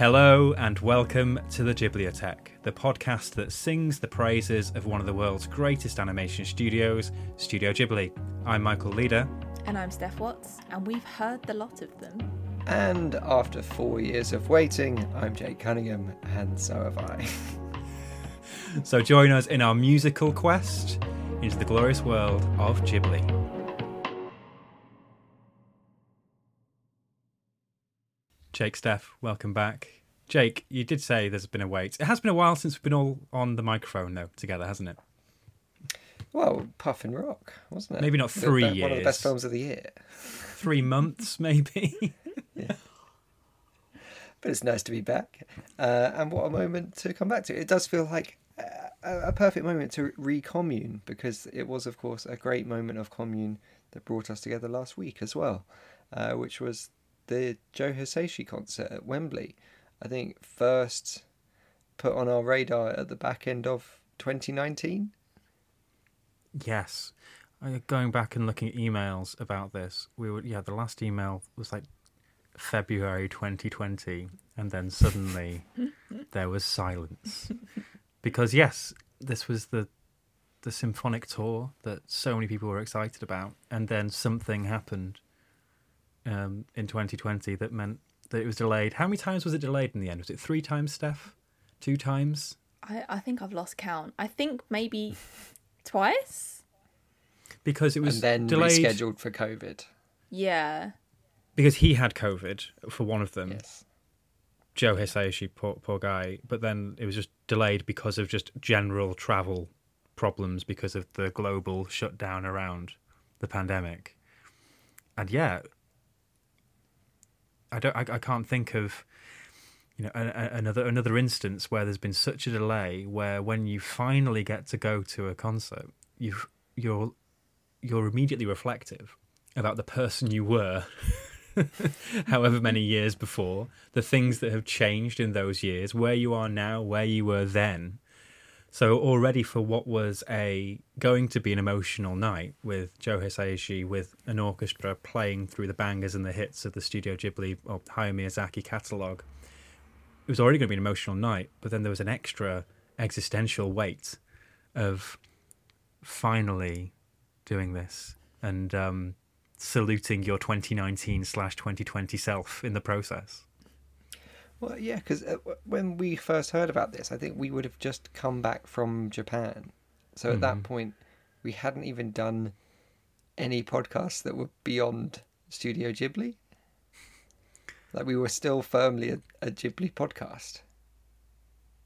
Hello and welcome to the Ghibliotheque, the podcast that sings the praises of one of the world's greatest animation studios, Studio Ghibli. I'm Michael Leader. And I'm Steph Watts, and we've heard the lot of them. And after four years of waiting, I'm Jake Cunningham, and so have I. So join us in our musical quest into the glorious world of Ghibli. Jake, Steph, welcome back. Jake, you did say there's been a wait. It has been a while since we've been all on the microphone, though, together, hasn't it? Well, Puff and Rock, wasn't it? Maybe not three the- One of the best films of the year. Three months, maybe. But it's nice to be back. Uh, and what a moment to come back to. It does feel like a, a perfect moment to recommune because it was, of course, a great moment of commune that brought us together last week as well, uh, which was the Joe Hisaishi concert at Wembley. I think first put on our radar at the back end of 2019. Yes. Uh, Going back and looking at emails about this, we were yeah, the last email was like February 2020 and then suddenly there was silence. Because yes, this was the the symphonic tour that so many people were excited about and then something happened um, in 2020 that meant that it was delayed. How many times was it delayed in the end? Was it 3 times, Steph? 2 times? I, I think I've lost count. I think maybe twice? Because it was and then delayed rescheduled for COVID. Yeah. because he had COVID for one of them. Yes. Joe Hisaishi, poor, poor guy. But then it was just delayed because of just general travel problems because of the global shutdown around the pandemic. And yeah, I don't. I, I can't think of you know a, a- another another instance where there's been such a delay where when you finally get to go to a concert, you you're you're immediately reflective about the person you were however many years before, the things that have changed in those years, where you are now, where you were then. So already for what was a going to be an emotional night with Joe Hisaishi with an orchestra playing through the bangers and the hits of the Studio Ghibli or Hayao Miyazaki catalogue, it was already going to be an emotional night. But then there was an extra existential weight of finally doing this and um, saluting your 2019 slash 2020 self in the process. Well, yeah, because uh, when we first heard about this, I think we would have just come back from Japan. So at that point, we hadn't even done any podcasts that were beyond Studio Ghibli. Like we were still firmly a, a Ghibli podcast.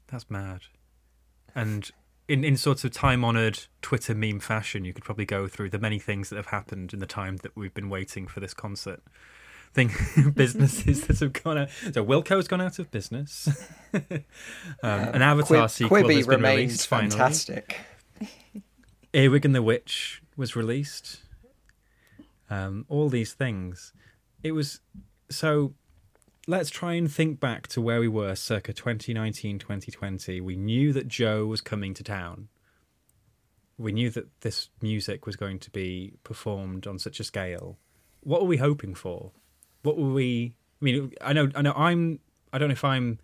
That's mad. And in, in sort of time honoured Twitter meme fashion, you could probably go through the many things that have happened in the time that we've been waiting for this concert. Thing businesses that have gone out. So Wilko's gone out of business. um, an Avatar Quib- sequel Quibi has been remains released finally. fantastic. Earwig and the Witch was released. Um, all these things. It was so. Let's try and think back to where we were circa 2019, 2020. We knew that Joe was coming to town. We knew that this music was going to be performed on such a scale. What were we hoping for? What were we? I mean, I know, I know, I'm. I don't know if I'm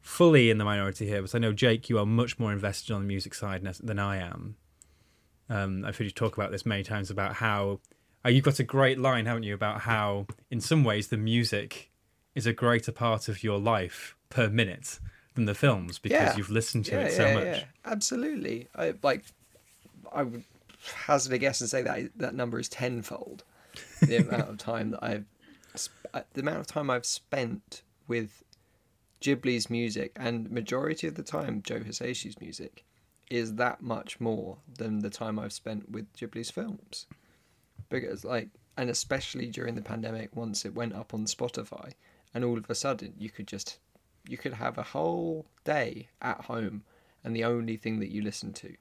fully in the minority here, but I know Jake, you are much more invested on the music side than I am. Um, I've heard you talk about this many times about how uh, you've got a great line, haven't you, about how in some ways the music is a greater part of your life per minute than the films because Yeah. you've listened to yeah, it so yeah, much. yeah, absolutely. I like. I would hazard a guess and say that that number is tenfold. The amount of time that I've, the amount of time I've spent with Ghibli's music and majority of the time Joe Hisaishi's music is that much more than the time I've spent with Ghibli's films. Because like and especially during the pandemic once it went up on Spotify and all of a sudden you could just you could have a whole day at home and the only thing that you listen to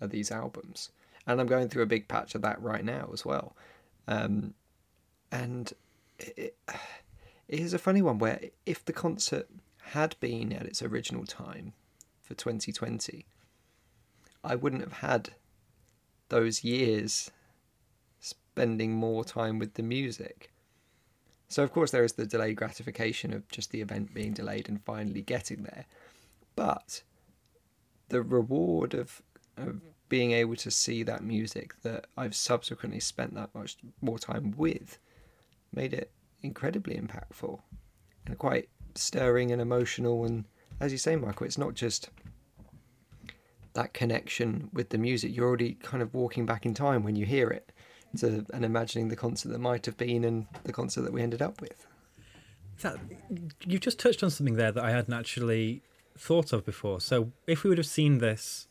are these albums. And I'm going through a big patch of that right now as well. Um, and it, it is a funny one where if the concert had been at its original time for 2020, I wouldn't have had those years spending more time with the music. So, of course, there is the delayed gratification of just the event being delayed and finally getting there. But the reward of, of being able to see that music that I've subsequently spent that much more time with made it incredibly impactful and quite stirring and emotional. And as you say, Michael, it's not just that connection with the music. You're already kind of walking back in time when you hear it to, and imagining the concert that might have been and the concert that we ended up with. That, you've just touched on something there that I hadn't actually thought of before. So if we would have seen this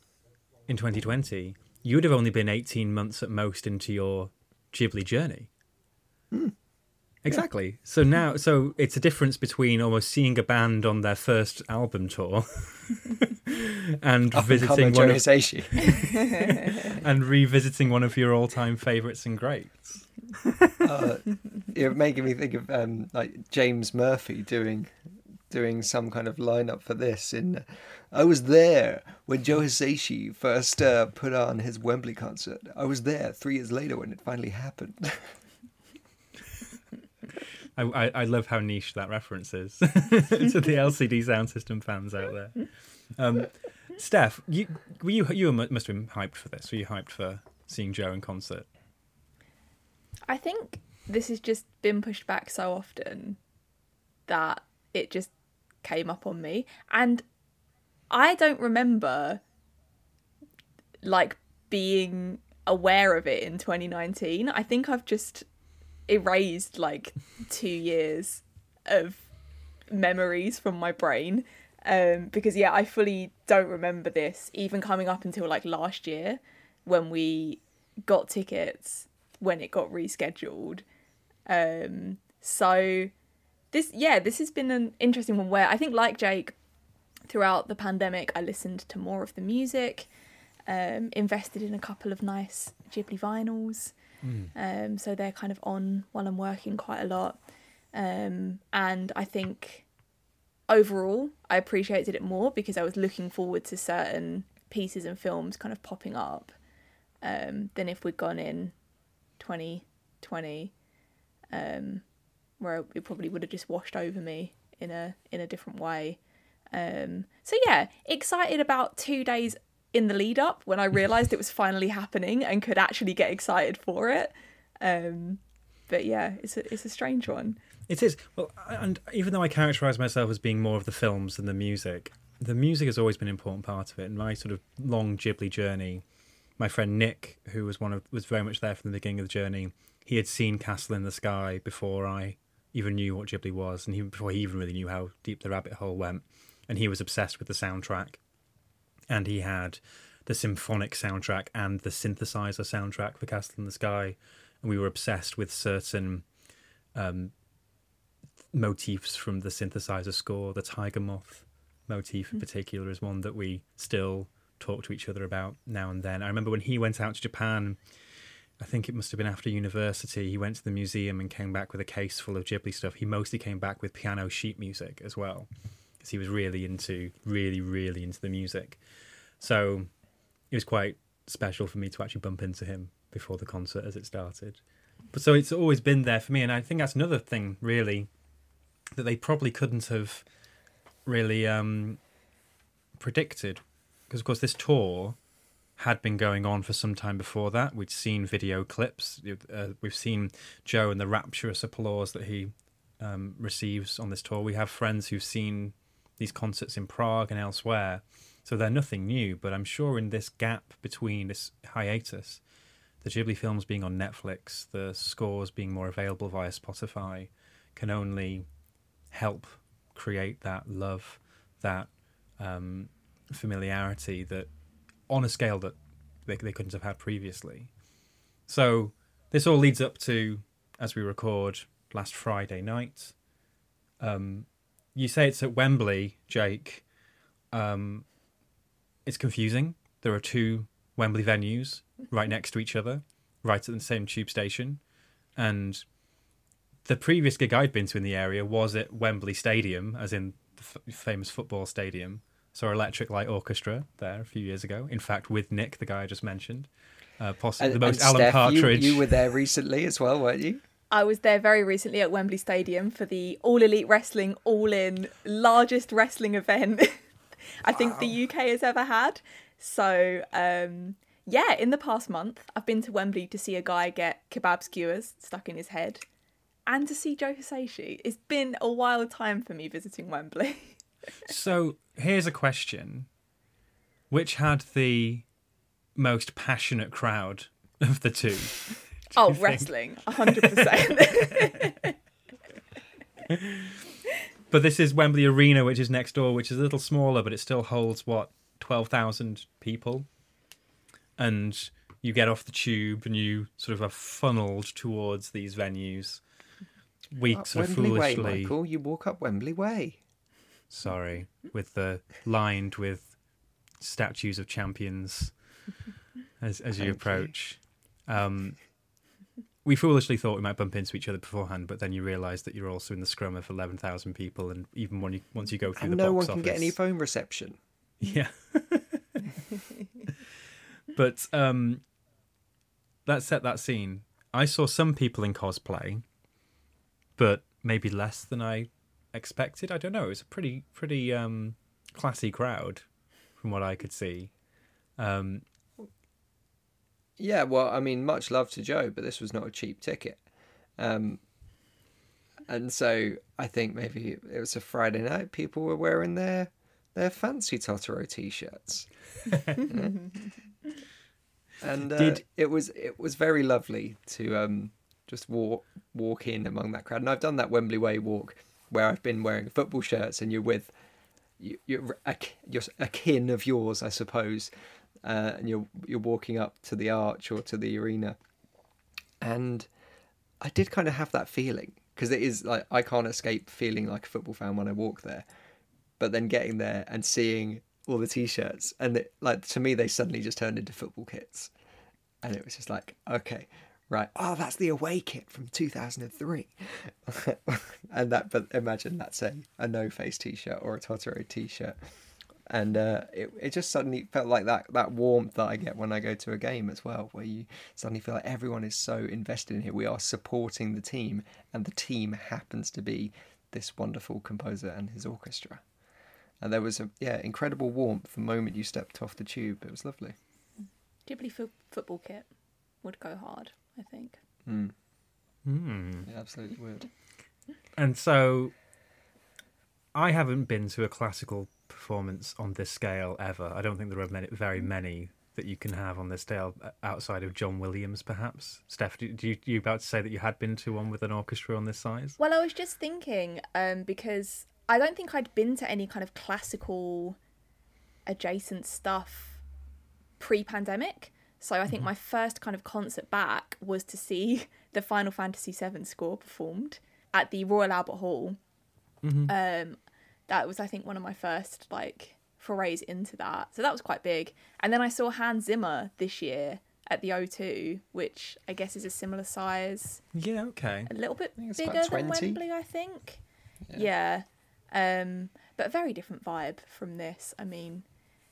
in 2020, you would have only been 18 months at most into your Ghibli journey. Mm. Exactly. Yeah. So now, so it's a difference between almost seeing a band on their first album tour and Up visiting one of, and revisiting one of your all-time favorites and greats. Uh, you're making me think of um, like James Murphy doing doing some kind of lineup for this. In I was there when Joe Hisaishi first uh, put on his Wembley concert. I was there three years later when it finally happened. I, I, I, love how niche that reference is to the LCD Soundsystem fans out there. Um, Steph, you were you you must have been hyped for this. Were you hyped for seeing Joe in concert? I think this has just been pushed back so often that it just came up on me, and I don't remember like being aware of it in 2019. I think I've just erased like two years of memories from my brain. Um, because yeah, I fully don't remember this even coming up until like last year when we got tickets when it got rescheduled. Um, so this yeah, this has been an interesting one where I think like Jake, throughout the pandemic, I listened to more of the music, um, invested in a couple of nice Ghibli vinyls. Mm. Um, so they're kind of on while I'm working quite a lot. Um, and I think overall, I appreciated it more because I was looking forward to certain pieces and films kind of popping up um, than if we'd gone in 2020, um, where it probably would have just washed over me in a in a different way. Um, so yeah, excited about two days in the lead up when I realised it was finally happening and could actually get excited for it. Um, but yeah, it's a it's a strange one. It is well, and even though I characterise myself as being more of the films than the music, the music has always been an important part of it. In my sort of long Ghibli journey, my friend Nick, who was one of was very much there from the beginning of the journey, he had seen Castle in the Sky before I even knew what Ghibli was, and he, before he even really knew how deep the rabbit hole went, and he was obsessed with the soundtrack and he had the symphonic soundtrack and the synthesizer soundtrack for Castle in the Sky, and we were obsessed with certain um, motifs from the synthesizer score. The tiger moth motif, in hmm. particular, is one that we still talk to each other about now and then. I remember when he went out to Japan. I think it must have been after university. He went to the museum and came back with a case full of Ghibli stuff. He mostly came back with piano sheet music as well, because he was really into, really, really into the music. So it was quite special for me to actually bump into him before the concert as it started. But so it's always been there for me, and I think that's another thing really that they probably couldn't have really um, predicted, because of course this tour had been going on for some time before that. We'd seen video clips. Uh, we've seen Joe and the rapturous applause that he um, receives on this tour. We have friends who've seen these concerts in Prague and elsewhere, so they're nothing new, but I'm sure in this gap between this hiatus, the Ghibli films being on Netflix, the scores being more available via Spotify, can only help create that love, that um, familiarity that on a scale that they, they couldn't have had previously. So this all leads up to, as we record, last Friday night. Um, you say it's at Wembley, Jake. Um, it's confusing. There are two Wembley venues right next to each other, right at the same tube station. And the previous gig I'd been to in the area was at Wembley Stadium, as in the f- famous football stadium. Saw Electric Light Orchestra there a few years ago. In fact, with Nick, the guy I just mentioned, uh, possibly the most Alan Steph, you- Partridge. You, were there recently as well, weren't you? I was there very recently at Wembley Stadium for the All Elite Wrestling All In largest wrestling event I think the UK has ever had. So, um, yeah, in the past month, I've been to Wembley to see a guy get kebab skewers stuck in his head and to see Joe Hisaishi. It's been a wild time for me visiting Wembley. So here's a question: Which had the most passionate crowd of the two? oh, think? wrestling, 100%. But this is Wembley Arena, which is next door, which is a little smaller, but it still holds what twelve thousand people. And you get off the tube and you sort of are funneled towards these venues. Weeks Up of Wembley Way, Michael. You walk up Wembley Way. sorry, with the lined with statues of champions as as you Thank you. approach. Um, we foolishly thought we might bump into each other beforehand, but then you realise that you're also in the scrum of eleven thousand people, and even when you once you go through And the no box one can office, get any phone reception. yeah. but um, that set that scene. I saw some people in cosplay, but maybe less than I expected. I don't know. It was a pretty pretty um, classy crowd from what I could see. Um, Yeah, well, I mean, much love to Joe, but this was not a cheap ticket. Um, and so I think maybe it was a Friday night. People were wearing their their fancy Totoro t-shirts, and uh, Did- it was it was very lovely to um, just walk walk in among that crowd. And I've done that Wembley Way walk where I've been wearing football shirts, and you're with you, you're a, you're a kin of yours, I suppose, uh, and you're you're walking up to the arch or to the arena, and I did kind of have that feeling because it is like I can't escape feeling like a football fan when I walk there, but then getting there and seeing all the t-shirts and it, like to me they suddenly just turned into football kits, and it was just like okay. Right. Oh, that's the away kit from 2003. and that, but imagine that's a, a no face t shirt or a Totoro t shirt. And uh, it, it just suddenly felt like that, that warmth that I get when I go to a game as well, where you suddenly feel like everyone is so invested in it. We are supporting the team, and the team happens to be this wonderful composer and his orchestra. And there was a yeah incredible warmth the moment you stepped off the tube. It was lovely. Ghibli fo- football kit would go hard, I think. Mm. hmm. Yeah, absolutely would. And so I haven't been to a classical performance on this scale ever. I don't think there are many, very many that you can have on this scale uh, outside of John Williams, perhaps. Steph, do, do you, you about to say that you had been to one with an orchestra on this size? Well, I was just thinking um, because I don't think I'd been to any kind of classical adjacent stuff pre-pandemic. So I think my first kind of concert back was to see the Final Fantasy VII score performed at the Royal Albert Hall. Um, that was, I think, one of my first like forays into that. So that was quite big. And then I saw Hans Zimmer this year at the O2, which I guess is a similar size Yeah, okay. a little bit bigger than Wembley, I think. Yeah. Um, but a very different vibe from this. I mean,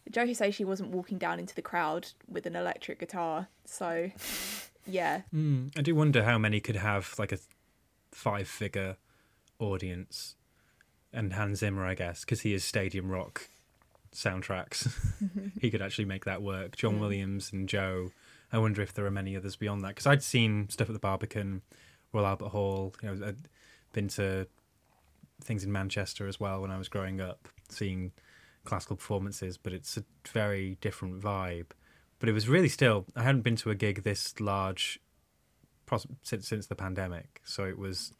Joe Hisaishi wasn't walking down into the crowd with an electric guitar, so yeah. Mm, I do wonder how many could have like a five figure audience. And Hans Zimmer, I guess, because he is Stadium Rock soundtracks. he could actually make that work. John Williams and Joe. I wonder if there are many others beyond that. Because I'd seen stuff at the Barbican, Royal Albert Hall. You know, I'd been to things in Manchester as well when I was growing up, seeing classical performances. But it's a very different vibe. But it was really still. I hadn't been to a gig this large since since the pandemic. So it was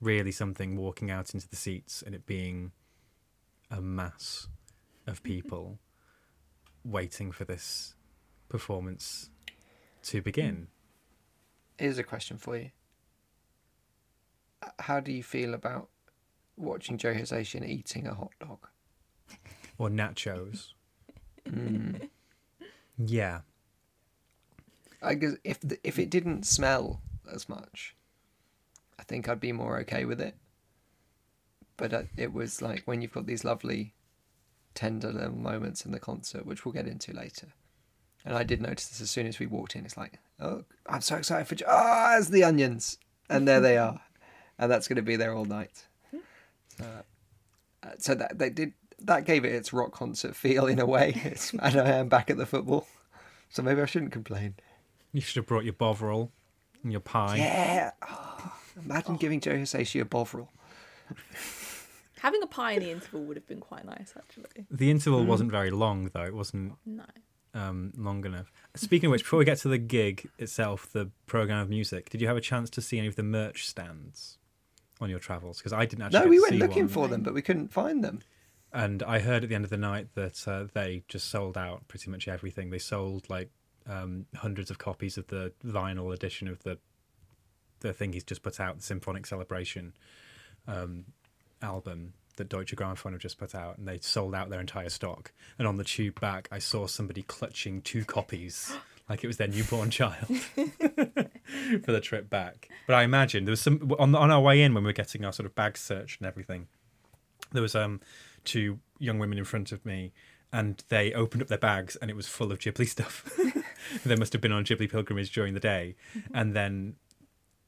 really something walking out into the seats and it being a mass of mm-hmm. people waiting for this performance to begin. Mm. Here's a question for you. How do you feel about watching Joe Hisaishi eating a hot dog? Or nachos. Mm. Yeah. I guess if the, if it didn't smell as much, I think I'd be more okay with it. But uh, it was like when you've got these lovely, tender little moments in the concert, which we'll get into later. And I did notice this as soon as we walked in. It's like, oh, I'm so excited for ah, it's the onions, and there they are, and that's going to be there all night. So, uh, so that they did that gave it its rock concert feel in a way. It's, and I am back at the football, so maybe I shouldn't complain. You should have brought your bovril and your pie. Yeah. Oh, imagine giving Joe Hisaishi a bovril. Having a pie in the interval would have been quite nice, actually. The interval wasn't very long, though. It wasn't No. um, long enough. Speaking of which, before we get to the gig itself, the program of music, did you have a chance to see any of the merch stands on your travels? Because I didn't actually. No, we to went see looking one. for them, but we couldn't find them. And I heard at the end of the night that uh, they just sold out pretty much everything. They sold like um, hundreds of copies of the vinyl edition of the the thing he's just put out, the Symphonic Celebration um, album that Deutsche Grammophon have just put out, and they sold out their entire stock. And on the tube back, I saw somebody clutching two copies, like it was their newborn child, for the trip back. But I imagine there was some on on our way in when we were getting our sort of bag searched and everything. There was um two young women in front of me, and they opened up their bags, and it was full of Ghibli stuff. they must have been on Ghibli pilgrimage during the day, and then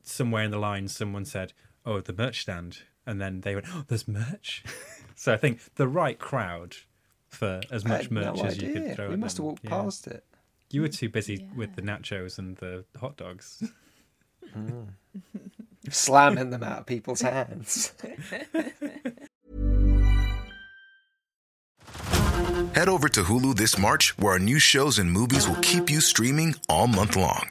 somewhere in the line, someone said, "Oh, the merch stand," and then they went, "Oh, there's merch." so I think the right crowd for as much had merch no as you could throw. We at must have walked Yeah. past it. You were too busy with the nachos and the hot dogs. Hmm. Slamming them out of people's hands. Head over to Hulu this March, where our new shows and movies will keep you streaming all month long.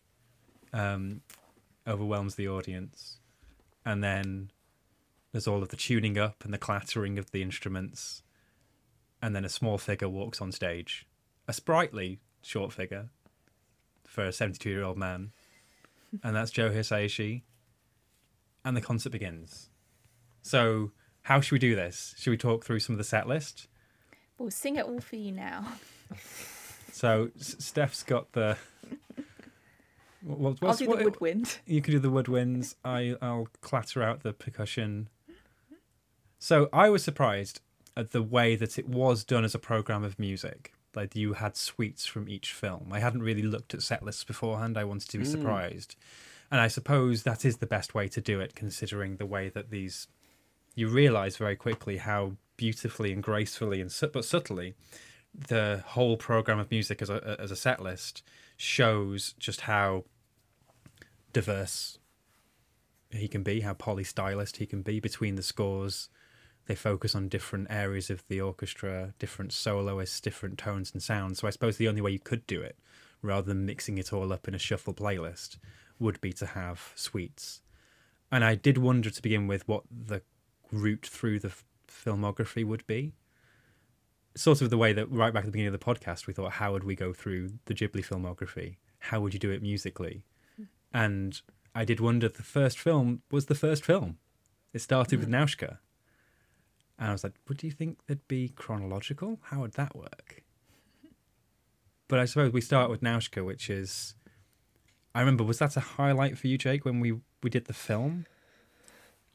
um, overwhelms the audience, and then there's all of the tuning up and the clattering of the instruments, and then a small figure walks on stage, a sprightly short figure for a 72-year-old man, and that's Joe Hisaishi, and the concert begins. So how should we do this? Should we talk through some of the set list? We'll sing it all for you now. So S- Steph's got the. What, I'll do what- the woodwind. You can do the woodwinds. I I'll clatter out the percussion. So I was surprised at the way that it was done as a program of music. Like you had suites from each film. I hadn't really looked at set lists beforehand. I wanted to be surprised, and I suppose that is the best way to do it, considering the way that these. You realise very quickly how beautifully and gracefully and but subtly the whole program of music as a as a set list shows just how diverse he can be, how polystylist he can be between the scores. They focus on different areas of the orchestra, different soloists, different tones and sounds. So I suppose the only way you could do it, rather than mixing it all up in a shuffle playlist, would be to have suites. And I did wonder to begin with what the route through the filmography would be. Sort of the way that right back at the beginning of the podcast, we thought, how would we go through the Ghibli filmography? How would you do it musically? Mm-hmm. And I did wonder the first film was the first film. It started with mm. Nausicaä. And I was like, would you think that'd be chronological? How would that work? But I suppose we start with Nausicaä, which is. I remember, was that a highlight for you, Jake, when we, we did the film?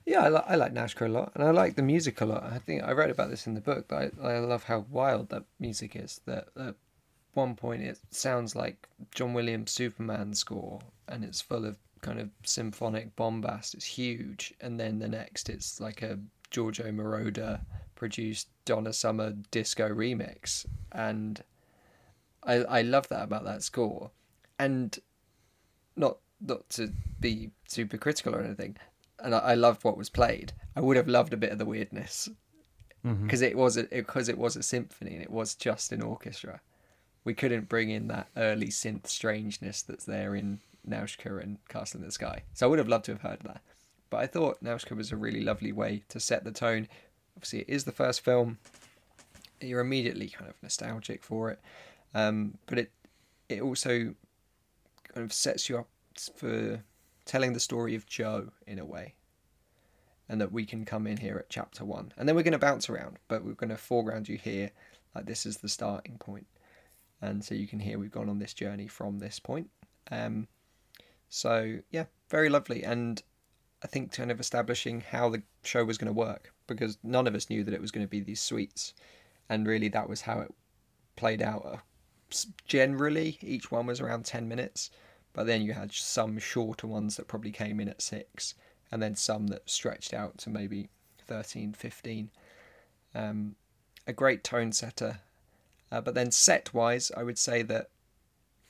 Yeah, I, li- I like Nausicaä a lot, and I like the music a lot. I think I wrote about this in the book. I, I love how wild that music is. That at one point it sounds like John Williams' Superman score, and it's full of kind of symphonic bombast. It's huge, and then the next it's like a Giorgio Moroder produced Donna Summer disco remix, and I I love that about that score, and not not to be super critical or anything, and I, I loved what was played. I would have loved a bit of the weirdness because it was a because it was a symphony and it was just an orchestra. We couldn't bring in that early synth strangeness that's there in Nausicaä and Castle in the Sky. So I would have loved to have heard that. But I thought Nausicaä was a really lovely way to set the tone. Obviously, it is the first film. You're immediately kind of nostalgic for it, um, but it it also kind of sets you up for telling the story of Joe in a way and that we can come in here at chapter one. And then we're going to bounce around, but we're going to foreground you here, like this is the starting point. And so you can hear we've gone on this journey from this point. Um, so, yeah, very lovely. And I think kind of establishing how the show was going to work, because none of us knew that it was going to be these suites. And really, that was how it played out. Uh, Generally, each one was around 10 minutes, but then you had some shorter ones that probably came in at six and then some that stretched out to maybe 13, 15. Um, a great tone setter. Uh, but then set wise, I would say that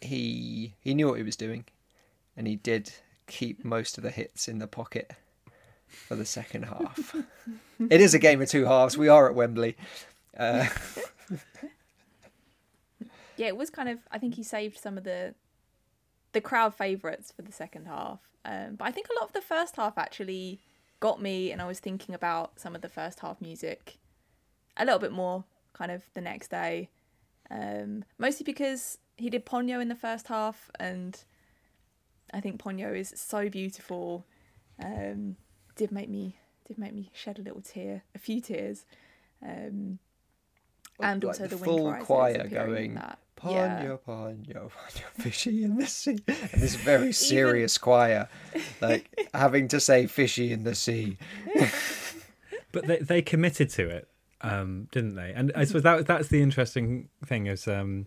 he he knew what he was doing, and he did keep most of the hits in the pocket for the second half. it is a game of two halves. We are at Wembley. Uh, Yeah, it was kind of. I think he saved some of the the crowd favourites for the second half. Um, but I think a lot of the first half actually got me, and I was thinking about some of the first half music a little bit more, kind of the next day. Um, mostly because he did Ponyo in the first half, and I think Ponyo is so beautiful. Um, did make me did make me shed a little tear, a few tears. Um, and like also the the, full wind choir going, that. Ponyo, Yeah. ponyo, ponyo, fishy in the sea. And this very serious choir, like having to say fishy in the sea. but they they committed to it, um, didn't they? And I suppose that that's the interesting thing is um,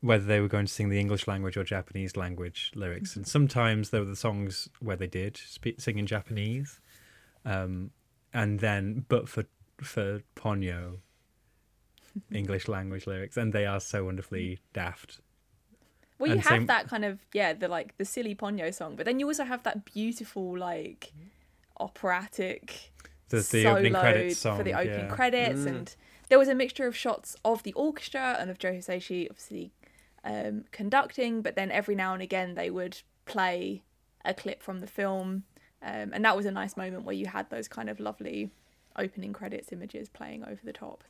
whether they were going to sing the English language or Japanese language lyrics. And sometimes there were the songs where they did speak, sing in Japanese, um, and then but for for Ponyo, English language lyrics, and they are so wonderfully daft. Well, you And have same- that kind of yeah, the like the silly Ponyo song, but then you also have that beautiful like operatic The, the solo opening credits song for the opening yeah. credits, and there was a mixture of shots of the orchestra and of Joe Hisaishi obviously um, conducting, but then every now and again they would play a clip from the film, um, and that was a nice moment where you had those kind of lovely opening credits images playing over the top.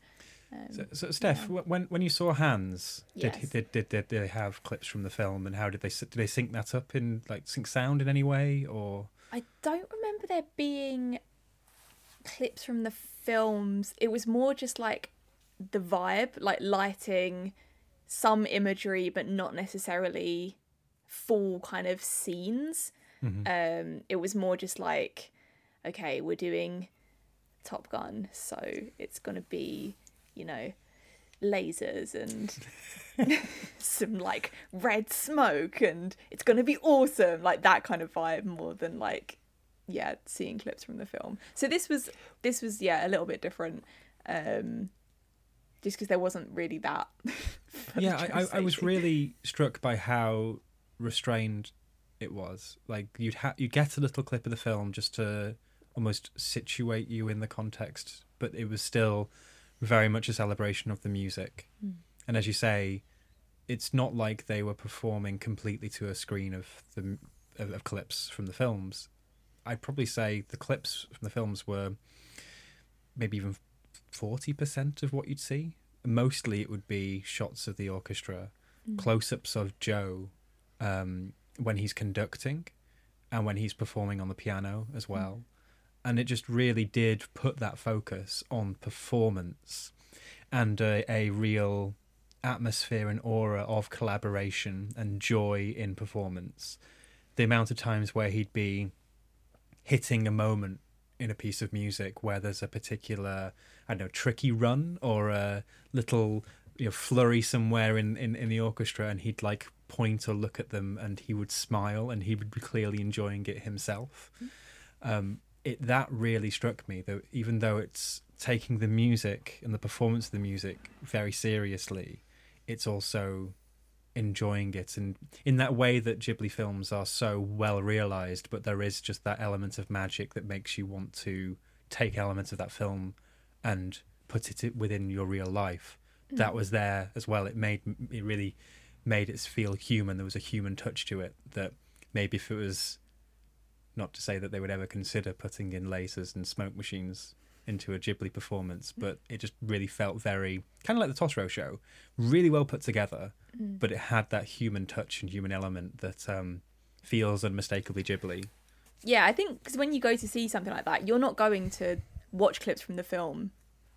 Um, So, so Steph, wh- when when you saw Hans, did, Yes. did did did they have clips from the film, and how did they did they sync that up in like sync sound in any way, or I don't remember there being clips from the films. It was more just like the vibe, like lighting, some imagery, but not necessarily full kind of scenes. Um, it was more just like, okay, we're doing Top Gun, so it's gonna be, you know, lasers and some like red smoke and it's going to be awesome like that kind of vibe more than like yeah seeing clips from the film so this was this was yeah a little bit different um just because there wasn't really that yeah, I, I, I was really struck by how restrained it was. Like you'd ha- you get a little clip of the film just to almost situate you in the context, but it was still very much a celebration of the music. Hmm. And as you say, it's not like they were performing completely to a screen of the of, of clips from the films. I'd probably say the clips from the films were maybe even forty percent of what you'd see. Mostly, it would be shots of the orchestra, hmm. close-ups of Joe um, when he's conducting, and when he's performing on the piano as hmm. well. And it just really did put that focus on performance and a, a real atmosphere and aura of collaboration and joy in performance. The amount of times where he'd be hitting a moment in a piece of music where there's a particular, I don't know, tricky run or a little you know, flurry somewhere in, in, in the orchestra, and he'd like point or look at them and he would smile and he would be clearly enjoying it himself. Um, it that really struck me, though, even though it's taking the music and the performance of the music very seriously, it's also enjoying it and in that way that Ghibli films are so well realized but there is just that element of magic that makes you want to take elements of that film and put it within your real life. Mm. That was there as well. It made it really made it feel human. There was a human touch to it that maybe if it was not to say that they would ever consider putting in lasers and smoke machines into a Ghibli performance, mm. but it just really felt very kind of like the Totoro show, really well put together, mm. but it had that human touch and human element that um, feels unmistakably Ghibli. Yeah, I think because when you go to see something like that, you're not going to watch clips from the film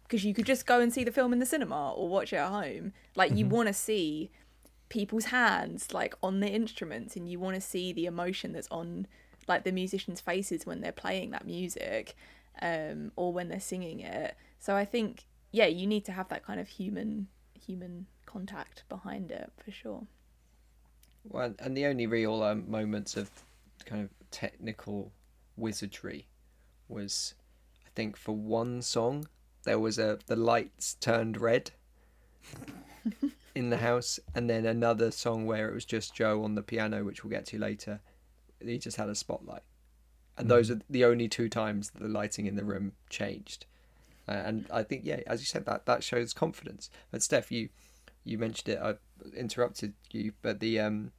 because you could just go and see the film in the cinema or watch it at home. Like you mm-hmm. want to see people's hands like on the instruments and you want to see the emotion that's on like the musicians' faces when they're playing that music um, or when they're singing it. So I think yeah, you need to have that kind of human human contact behind it for sure. Well, and the only real um, moments of kind of technical wizardry was, I think, for one song, there was a the lights turned red in the house, and then another song where it was just Joe on the piano, which we'll get to later. He just had a spotlight, and those are the only two times the lighting in the room changed. Uh, and I think, yeah, as you said, that that shows confidence. But Steph, you you mentioned it. I interrupted you, but the um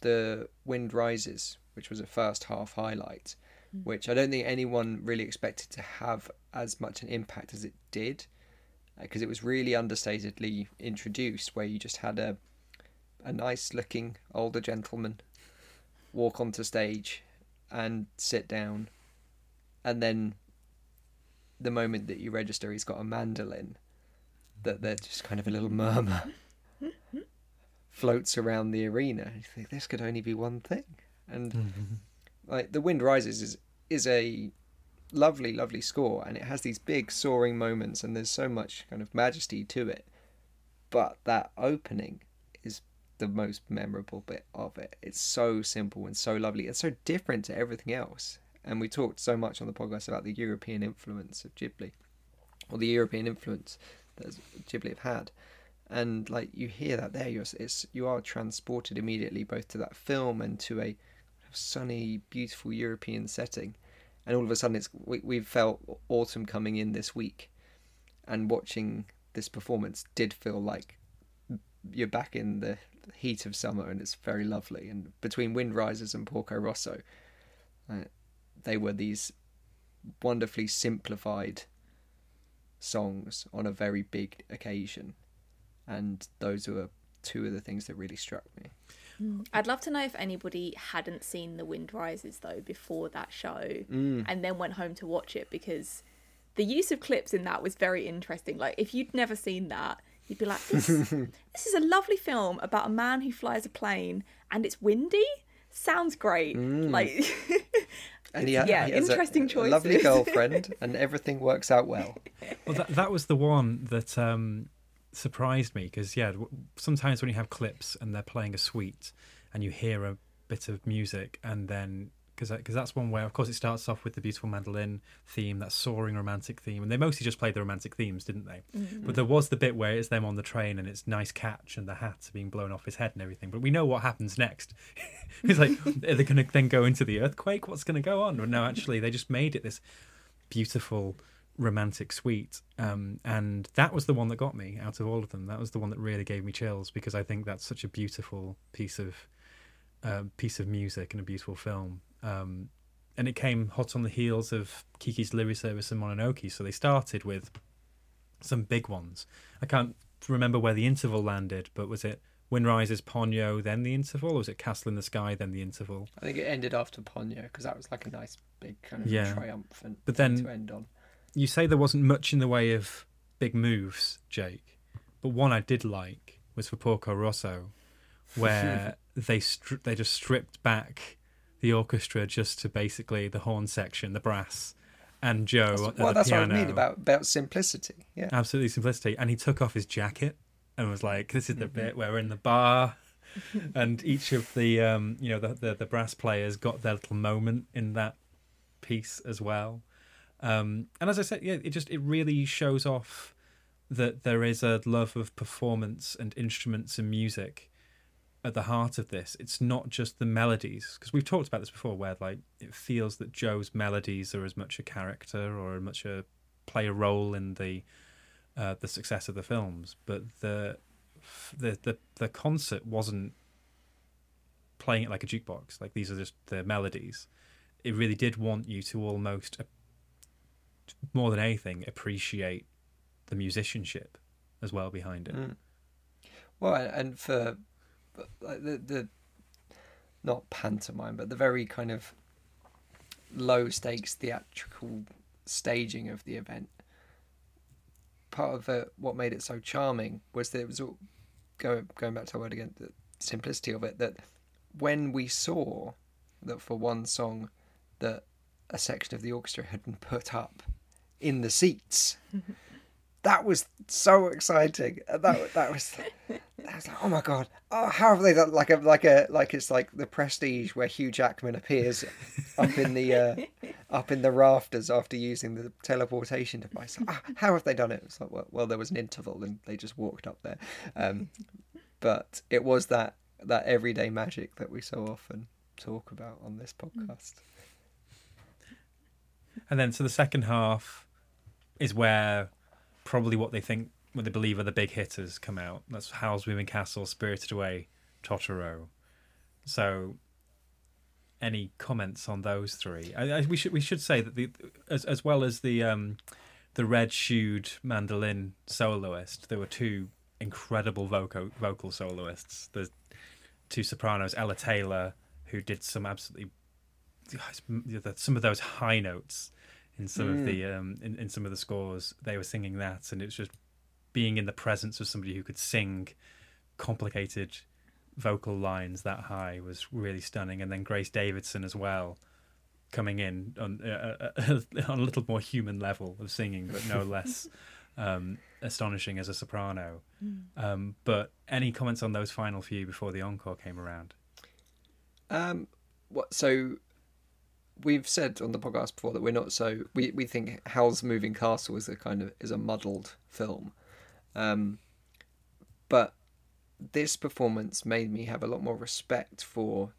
the Wind Rises, which was a first half highlight, which I don't think anyone really expected to have as much an impact as it did, because it was really understatedly introduced, where you just had a a nice looking older gentleman walk onto stage and sit down, and then the moment that you register he's got a mandolin, that there's just kind of a little murmur floats around the arena. You think this could only be one thing, and like the wind rises is is a lovely, lovely score, and it has these big soaring moments, and there's so much kind of majesty to it. But that opening the most memorable bit of it. It's so simple and so lovely. It's so different to everything else. And we talked so much on the podcast about the European influence of Ghibli, or the European influence that Ghibli have had and like you hear that there you're it's you are transported immediately both to that film and to a sunny beautiful european setting and all of a sudden it's we, we've felt autumn coming in this week and watching this performance did feel like you're back in the heat of summer and it's very lovely and between wind rises and porco rosso uh, they were these wonderfully simplified songs on a very big occasion and those were two of the things that really struck me. I'd love to know if anybody hadn't seen The Wind Rises though before that show and then went home to watch it because the use of clips in that was very interesting. Like if you'd never seen that, you'd be like, this, this is a lovely film about a man who flies a plane and it's windy. Sounds great. Like And he, ha- Yeah, he interesting choice. lovely girlfriend, and everything works out well. Well, that, that was the one that um, surprised me because, yeah, sometimes when you have clips and they're playing a suite and you hear a bit of music and then because because that's one where of course it starts off with the beautiful mandolin theme that soaring romantic theme and they mostly just played the romantic themes didn't they? But there was the bit where it's them on the train and it's nice catch and the hats are being blown off his head and everything but we know what happens next. It's like are they going to then go into the earthquake? What's going to go on? No actually they just made it this beautiful romantic suite um, and that was the one that got me out of all of them. That was the one that really gave me chills because i think that's such a beautiful piece of uh, piece of music and a beautiful film um, and it came hot on the heels of kiki's delivery service and mononoke so they started with some big ones i can't remember where the interval landed but was it wind rises ponyo then the interval or was it castle in the sky then the interval I think it ended after Ponyo because that was like a nice big kind of Yeah. triumphant But thing then- to end on. you say there wasn't much in the way of big moves, Jake, but one I did like was for Porco Rosso, where they stri- they just stripped back the orchestra just to basically the horn section, the brass, and Joe at well, that's piano. what I mean about about simplicity. Yeah, absolutely simplicity. And he took off his jacket and was like, "This is the bit where we're in the bar." and each of the um, you know the, the the brass players got their little moment in that piece as well. Um, and as I said, yeah, it just it really shows off that there is a love of performance and instruments and music at the heart of this. It's not just the melodies, because we've talked about this before, where like it feels that Joe's melodies are as much a character or as much a play a role in the uh, the success of the films, but the the the the concert wasn't playing it like a jukebox. Like these are just the melodies. It really did want you to almost, more than anything, appreciate the musicianship as well behind it. Mm. Well, and for like the the not pantomime, but the very kind of low stakes theatrical staging of the event. Part of it, what made it so charming was that it was all going going back to our word again, the simplicity of it. That when we saw that for one song, that a section of the orchestra had been put up in the seats. that was so exciting. That that was that was like, oh my god, oh how have they done like a like a like it's like the Prestige where Hugh Jackman appears up in the uh, up in the rafters after using the teleportation device. Ah, how have they done it? It's like well, well, there was an interval and they just walked up there, um, but it was that that everyday magic that we so often talk about on this podcast. And then so the second half is where probably what they think, what they believe are the big hitters come out. That's Howl's Moving Castle, Spirited Away, Totoro. So, any comments on those three? I, I, we should we should say that the as as well as the um, the red shoed mandolin soloist, there were two incredible vocal vocal soloists. The two sopranos, Ella Taylor, who did some absolutely some of those high notes in some mm. of the um, in, in some of the scores they were singing that and it was just being in the presence of somebody who could sing complicated vocal lines that high was really stunning. And then grace davidson as well coming in on uh, uh on a little more human level of singing but no less um, astonishing as a soprano. Mm. um, but any comments on those final few before the encore came around? Um what so we've said on the podcast before that we're not so we, we think Howl's Moving Castle is a kind of is a muddled film, um, but this performance made me have a lot more respect for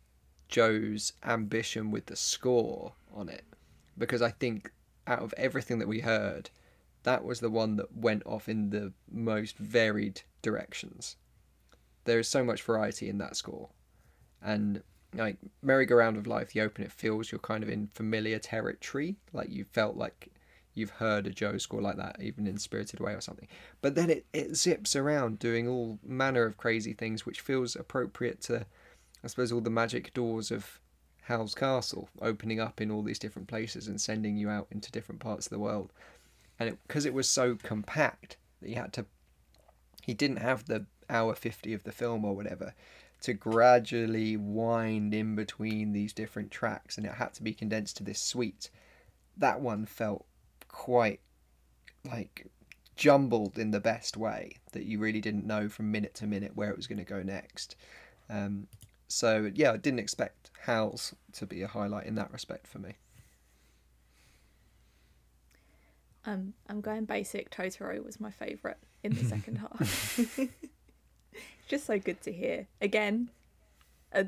Joe's ambition with the score on it, because I think out of everything that we heard, that was the one that went off in the most varied directions. There is so much variety in that score, and like merry-go-round of life the open it feels you're kind of in familiar territory. Like you felt like you've heard a joe score like that even in spirited away or something but then it, it zips around doing all manner of crazy things which feels appropriate to i suppose all the magic doors of howl's castle opening up in all these different places and sending you out into different parts of the world and because it, it was so compact that you had to he didn't have the hour 50 of the film or whatever to gradually wind in between these different tracks and it had to be condensed to this suite. That one felt quite like jumbled in the best way that you really didn't know from minute to minute where it was going to go next. Um, so yeah, I didn't expect Howl's to be a highlight in that respect for me. Um, I'm going basic. Totoro was my favourite in the second half. just so good to hear. Again, a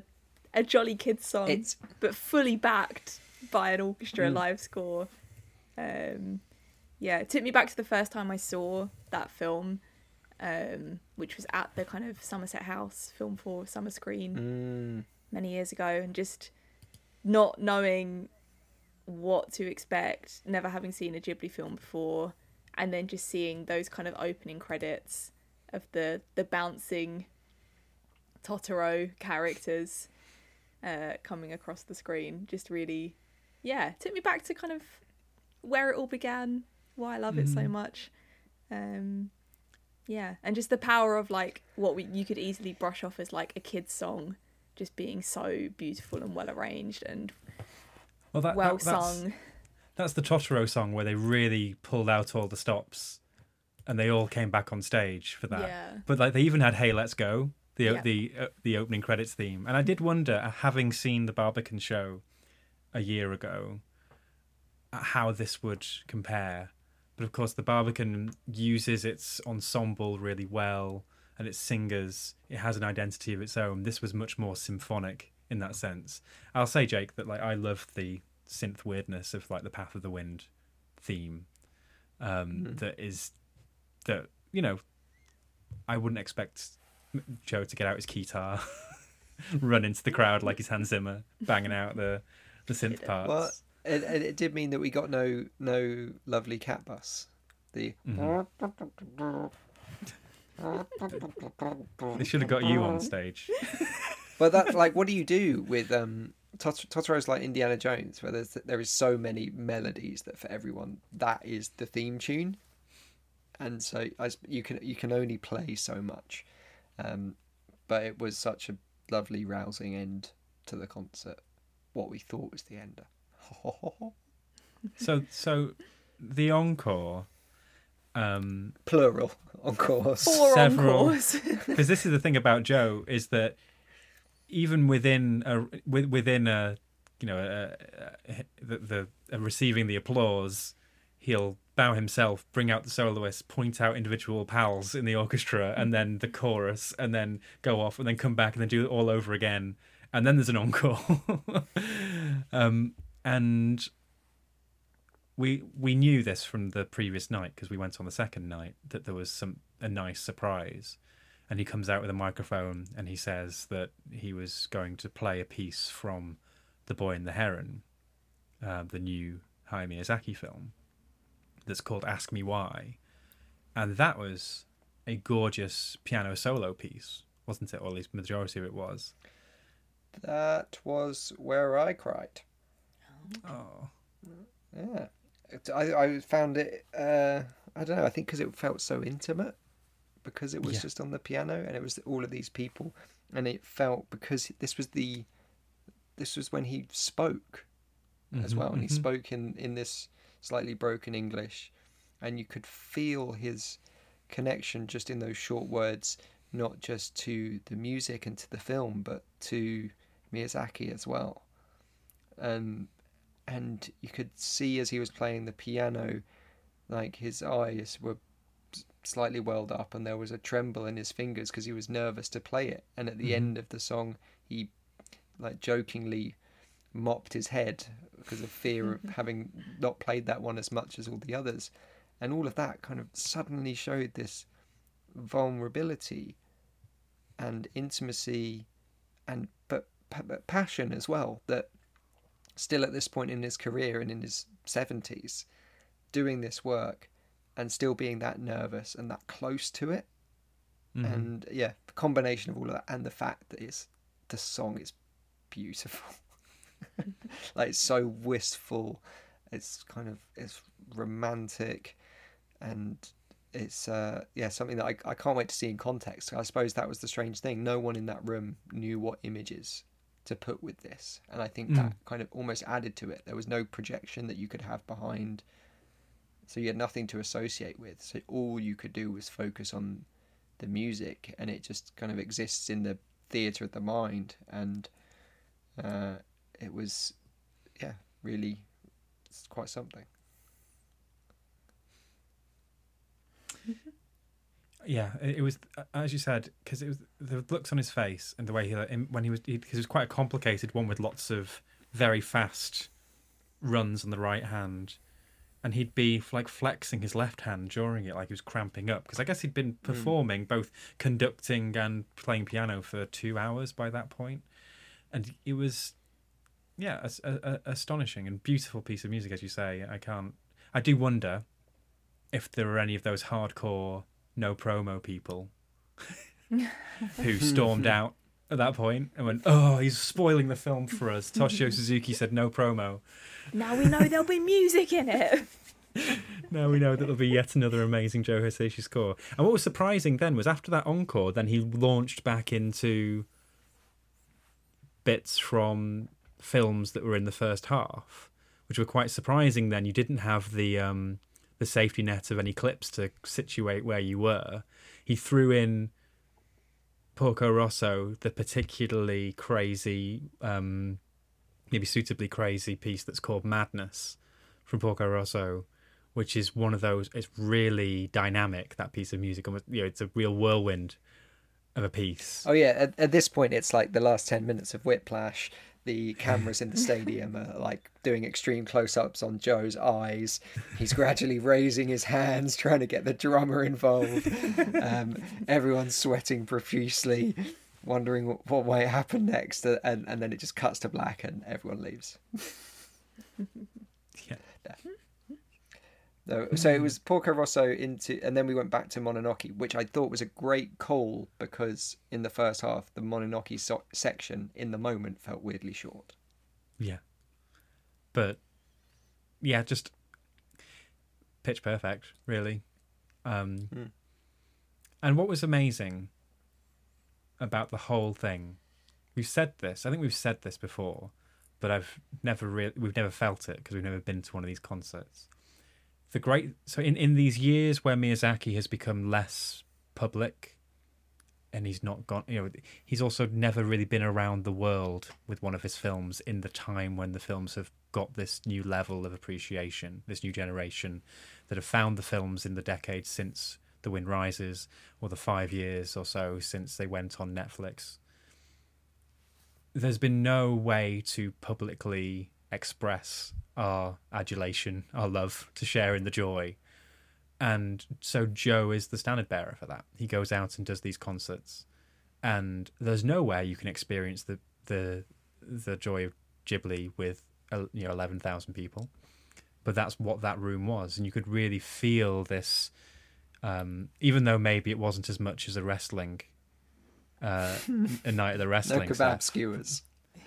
a jolly kids song, it's... but fully backed by an orchestra mm. live score. Um, yeah, it took me back to the first time I saw that film, um, which was at the kind of Somerset House Film for Summer Screen mm. many years ago, and just not knowing what to expect, never having seen a Ghibli film before, and then just seeing those kind of opening credits of the the bouncing Totoro characters uh, coming across the screen just really, yeah, took me back to kind of where it all began, why I love it so mm-hmm. much. Um, yeah, and just the power of like what we you could easily brush off as like a kid's song, just being so beautiful and well arranged and well, that, well that, that's, sung. That's the Totoro song where they really pulled out all the stops, and they all came back on stage for that. Yeah. But like they even had "Hey, Let's Go," the yeah. the uh, the opening credits theme. And I did wonder, uh, having seen the Barbican show a year ago, how this would compare. But of course, the Barbican uses its ensemble really well and its singers. It has an identity of its own. This was much more symphonic in that sense. I'll say, Jake, that like I love the synth weirdness of like the Path of the Wind theme. Um, That is that you know, I wouldn't expect Joe to get out his guitar, run into the crowd like he's Hans Zimmer, banging out the the synth parts. Well, it, it, it did mean that we got no no lovely cat bus. The They should have got you on stage. but that like what do you do with um Tot- Totoro's like Indiana Jones where there's there is so many melodies that for everyone that is the theme tune, and so I, s- you can you can only play so much, um, but it was such a lovely rousing end to the concert. What we thought was the ender. So so the encore. Um, Plural, of course. Four Several- encores. because this is the thing about Joe is that even within a within a you know a, a, the, the a receiving the applause, he'll bow himself, bring out the soloist, point out individual pals in the orchestra, and then the chorus, and then go off, and then come back, and then do it all over again, and then there's an encore. um, and we we knew this from the previous night because we went on the second night that there was some a nice surprise and he comes out with a microphone and he says that he was going to play a piece from The Boy and the Heron, uh, the new Hayao Miyazaki film that's called Ask Me Why. And that was a gorgeous piano solo piece, wasn't it? Or at least majority of it was. That was where I cried. Oh. Yeah, I I found it. Uh, I don't know. I think because it felt so intimate, because it was Yeah. just on the piano and it was all of these people, and it felt because this was the, this was when he spoke, as Mhm, well, and he mhm. spoke in in this slightly broken English, and you could feel his connection just in those short words, not just to the music and to the film, but to Miyazaki as well. Um, and you could see as he was playing the piano, like his eyes were slightly welled up, and there was a tremble in his fingers because he was nervous to play it. And at the Mhm. end of the song, he like jokingly mopped his head because of fear of having not played that one as much as all the others. And all of that kind of suddenly showed this vulnerability and intimacy and but, but passion as well that still at this point in his career and in his 70s doing this work and still being that nervous and that close to it. Mhm. and yeah the combination of all of that and the fact that it's the song is beautiful. Like it's so wistful. It's kind of it's romantic and it's uh yeah something that I, I can't wait to see in context. I suppose that was the strange thing. No one in that room knew what images to put with this. And i think that kind of almost added to it. There was no projection that you could have behind. So you had nothing to associate with. So all you could do was focus on the music and it just kind of exists in the theater of the mind. And uh, it was yeah really it's quite something Yeah, it it was as you said because it was the looks on his face and the way he when he was because it was quite a complicated one with lots of very fast runs on the right hand, and he'd be like flexing his left hand during it like he was cramping up because I guess he'd been hmm. performing both conducting and playing piano for two hours by that point, and it was yeah as- a, a, astonishing and beautiful piece of music as you say. I can't I do wonder if there were any of those hardcore no promo people who stormed out at that point and went, "Oh, he's spoiling the film for us." Toshio Suzuki said no promo. now we know there'll be music in it. Now we know that there'll be yet another amazing Joe Hisaishi score. And what was surprising then was after that encore, then he launched back into bits from films that were in the first half, which were quite surprising. Then you didn't have the um, the safety net of any clips to situate where you were. He threw in Porco Rosso, the particularly crazy, um, maybe suitably crazy piece that's called Madness from Porco Rosso, which is one of those. It's really dynamic. That piece of music, you know, it's a real whirlwind of a piece. Oh yeah, at, at this point it's like the last ten minutes of Whiplash. The cameras in the stadium are like doing extreme close-ups on Joe's eyes. He's gradually raising his hands, trying to get the drummer involved. Um, everyone's sweating profusely, wondering what, what might happen next, and and then it just cuts to black, and everyone leaves. So it was Porco Rosso into, and then we went back to Mononoke, which I thought was a great call because in the first half, the Mononoke so- section in the moment felt weirdly short. Yeah. But yeah, just pitch perfect, really. Um, Hmm. And what was amazing about the whole thing, we've said this. I think we've said this before, but I've never really we've never felt it because we've never been to one of these concerts. The great so in in these years where Miyazaki has become less public and he's not gone you know he's also never really been around the world with one of his films in the time when the films have got this new level of appreciation this new generation that have found the films in the decades since the wind rises or the five years or so since they went on netflix. There's been no way to publicly express our adulation our love to share in the joy and so Joe is the standard bearer for that. He goes out and does these concerts, and there's nowhere you can experience the the the joy of Ghibli with uh, you know eleven thousand people, but that's what that room was, and you could really feel this. Um, even though maybe it wasn't as much as a wrestling, uh, a night of the wrestling. No kebab skewers.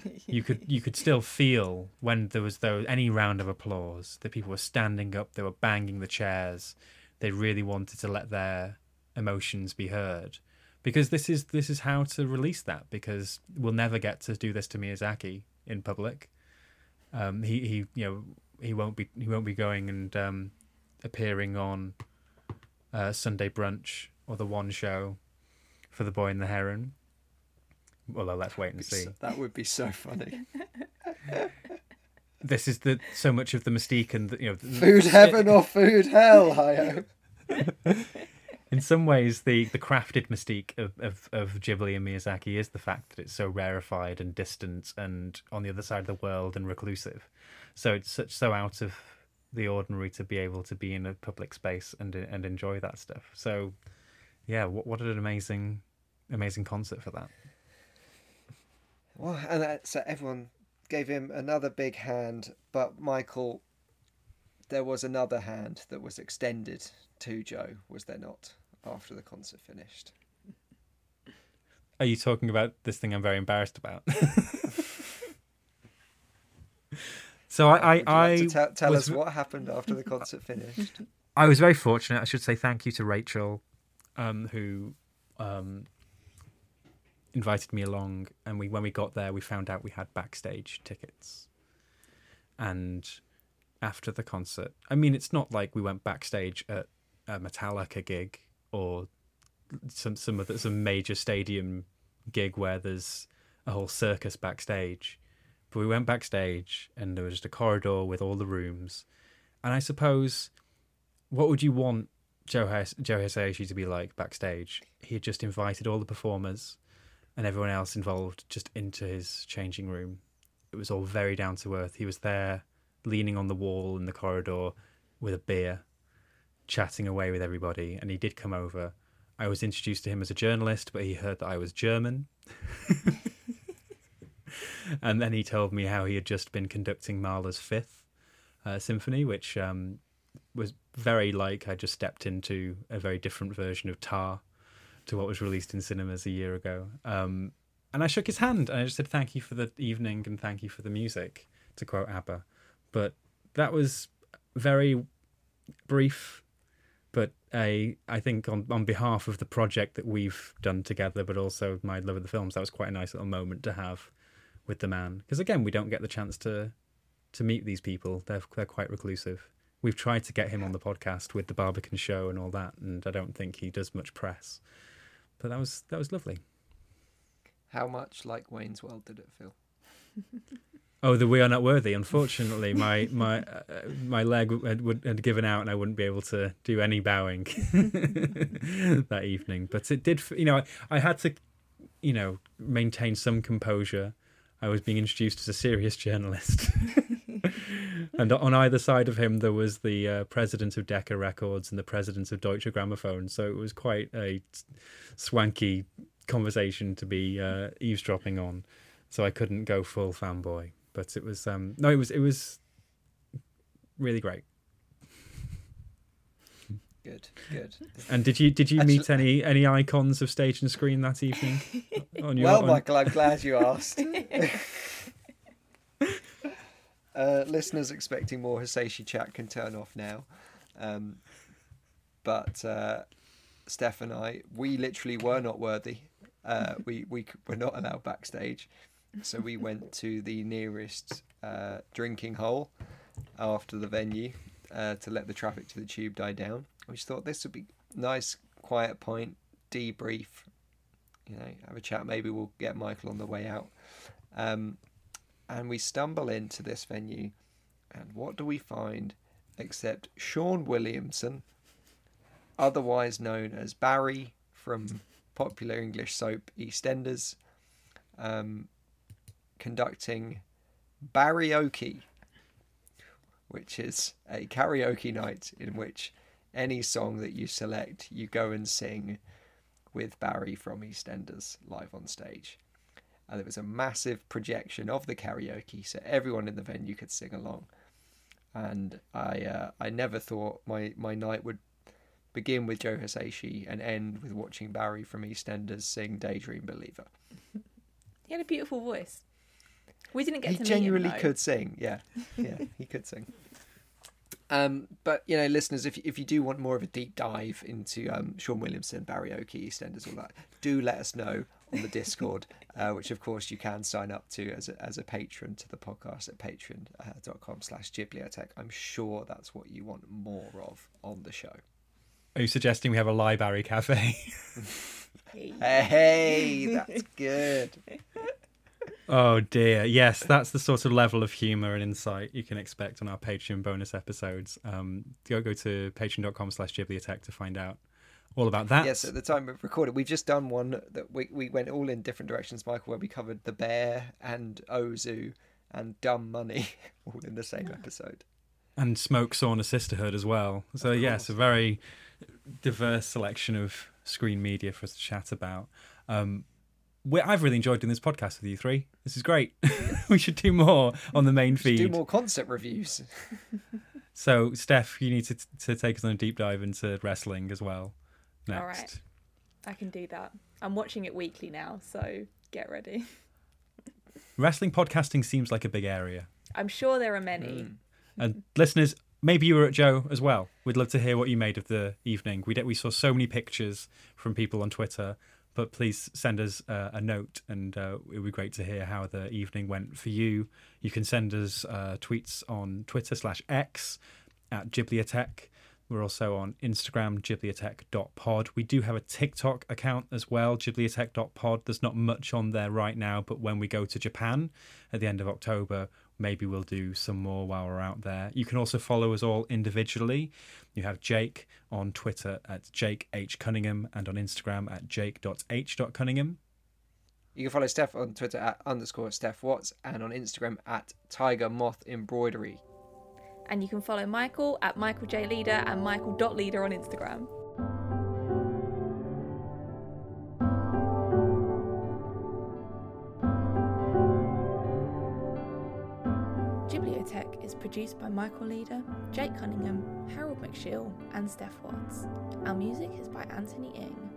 you could you could still feel when there was though any round of applause that people were standing up, they were banging the chairs, they really wanted to let their emotions be heard. Because this is this is how to release that. Because we'll never get to do this to Miyazaki in public. Um, he he you know he won't be he won't be going and um, appearing on uh, Sunday brunch or the One Show for the Boy and the Heron. Well, uh, let's wait and see. That would be so funny. this is the so much of the mystique and the, you know the- Food heaven or food hell, Hayao. in some ways the the crafted mystique of, of of Ghibli and Miyazaki is the fact that it's so rarefied and distant and on the other side of the world and reclusive so it's such so out of the ordinary to be able to be in a public space and and enjoy that stuff so yeah what what an amazing amazing concert for that Well, and that, so everyone gave him another big hand, but Michael, there was another hand that was extended to Joe, was there not? After the concert finished. are you talking about this thing I'm very embarrassed about so I I, Would you like to I tell, tell was- us what happened after the concert finished? I was very fortunate. I should say thank you to Rachel, um, who um, invited me along. And we, when we got there, we found out we had backstage tickets. And after the concert, I mean, it's not like we went backstage at a Metallica gig or some some of the, some major stadium gig where there's a whole circus backstage. But we went backstage, and there was just a corridor with all the rooms. And I suppose what would you want Joe Joe Hisaishi to be like backstage? He had just invited all the performers and everyone else involved just into his changing room. It was all very down to earth. He was there, leaning on the wall in the corridor with a beer, chatting away with everybody. And he did come over. I was introduced to him as a journalist, but he heard that I was German. and then he told me how he had just been conducting Mahler's fifth uh, symphony, which um, was very like I just stepped into a very different version of Tar to what was released in cinemas a year ago. Um, and I shook his hand and I just said thank you for the evening and thank you for the music, to quote ABBA. But that was very brief. But a, I think on, on behalf of the project that we've done together, but also my love of the films, that was quite a nice little moment to have with the man. Because again, we don't get the chance to to meet these people. They're they're quite reclusive. We've tried to get him on the podcast with the Barbican show and all that, and I don't think he does much press. But that was that was lovely. How much like Wayne's World did it feel? Oh, the we are not worthy. Unfortunately, my my uh, my leg had, would, had given out, and I wouldn't be able to do any bowing that evening. But it did, you know, I, I had to, you know, maintain some composure. I was being introduced as a serious journalist, and on either side of him there was the uh, president of Decca Records and the president of Deutsche Grammophon. So it was quite a swanky conversation to be uh, eavesdropping on. So I couldn't go full fanboy but it was um no it was it was really great Good, good. and did you did you Actually- meet any any icons of stage and screen that evening on your well, on- Michael, I'm glad you asked. uh, listeners expecting more Hisaishi chat can turn off now. Um, but uh, Steph and I, we literally were not worthy. Uh, we we were not allowed backstage, so we went to the nearest uh, drinking hole after the venue uh, to let the traffic to the tube die down. We thought this would be nice, quiet point, debrief, you know, have a chat. Maybe we'll get Michael on the way out. Um, and we stumble into this venue, and what do we find except Shaun Williamson, otherwise known as Barry from popular English soap EastEnders, um, conducting Barryoke, which is a karaoke night in which any song that you select, you go and sing with Barry from EastEnders live on stage. And there was a massive projection of the karaoke, so everyone in the venue could sing along. And I, uh, I never thought my, my night would begin with Joe Hisaishi and end with watching Barry from EastEnders sing "Daydream Believer." He had a beautiful voice. We didn't get he to genuinely him, could sing. Yeah, yeah, he could sing. Um, but you know, listeners, if if you do want more of a deep dive into um, Shaun Williamson, Barryoke, EastEnders, all that, do let us know on the Discord, uh, which of course you can sign up to as a, as a patron to the podcast at patreon.com slash Ghibliotheque. I'm sure that's what you want more of on the show. are you suggesting we have a library cafe Hey, that's good. oh dear yes that's the sort of level of humor and insight you can expect on our patreon bonus episodes um go go to patreon.com slash ghibliotheque to find out all about that. Yes, at the time of recording, we've just done one that we, we went all in different directions, Michael, where we covered the bear and Ozu and dumb money all in the same episode. and smoke sauna sisterhood as well. So yes a very diverse selection of screen media for us to chat about. Um i've really enjoyed doing this podcast with you three. This is great. We should do more on the main feed Do more concert reviews. so steph you need to, to take us on a deep dive into wrestling as well next All right. I can do that. I'm watching it weekly now, so get ready. wrestling podcasting seems like a big area I'm sure there are many. And listeners, maybe you were at Joe as well. We'd love to hear what you made of the evening. We did, we saw so many pictures from people on Twitter, but please send us uh, a note, and uh, it would be great to hear how the evening went for you. You can send us uh, tweets on Twitter slash X at Ghibliotheque. We're also on Instagram, ghibliotheque.pod. We do have a TikTok account as well, ghibliotheque.pod. There's not much on there right now, but when we go to Japan at the end of October, maybe we'll do some more while we're out there. You can also follow us all individually. You have Jake on Twitter at Jake H. Cunningham and on Instagram at jake.h.cunningham. You can follow Steph on Twitter at underscore Steph Watts and on Instagram at Tiger Moth Embroidery. And you can follow Michael at Michael J Leader and Michael.leader on Instagram. Ghibliotheque is produced by Michael Leader, Jake Cunningham, Harold McShill, and Steph Watts. Our music is by Anthony Ing.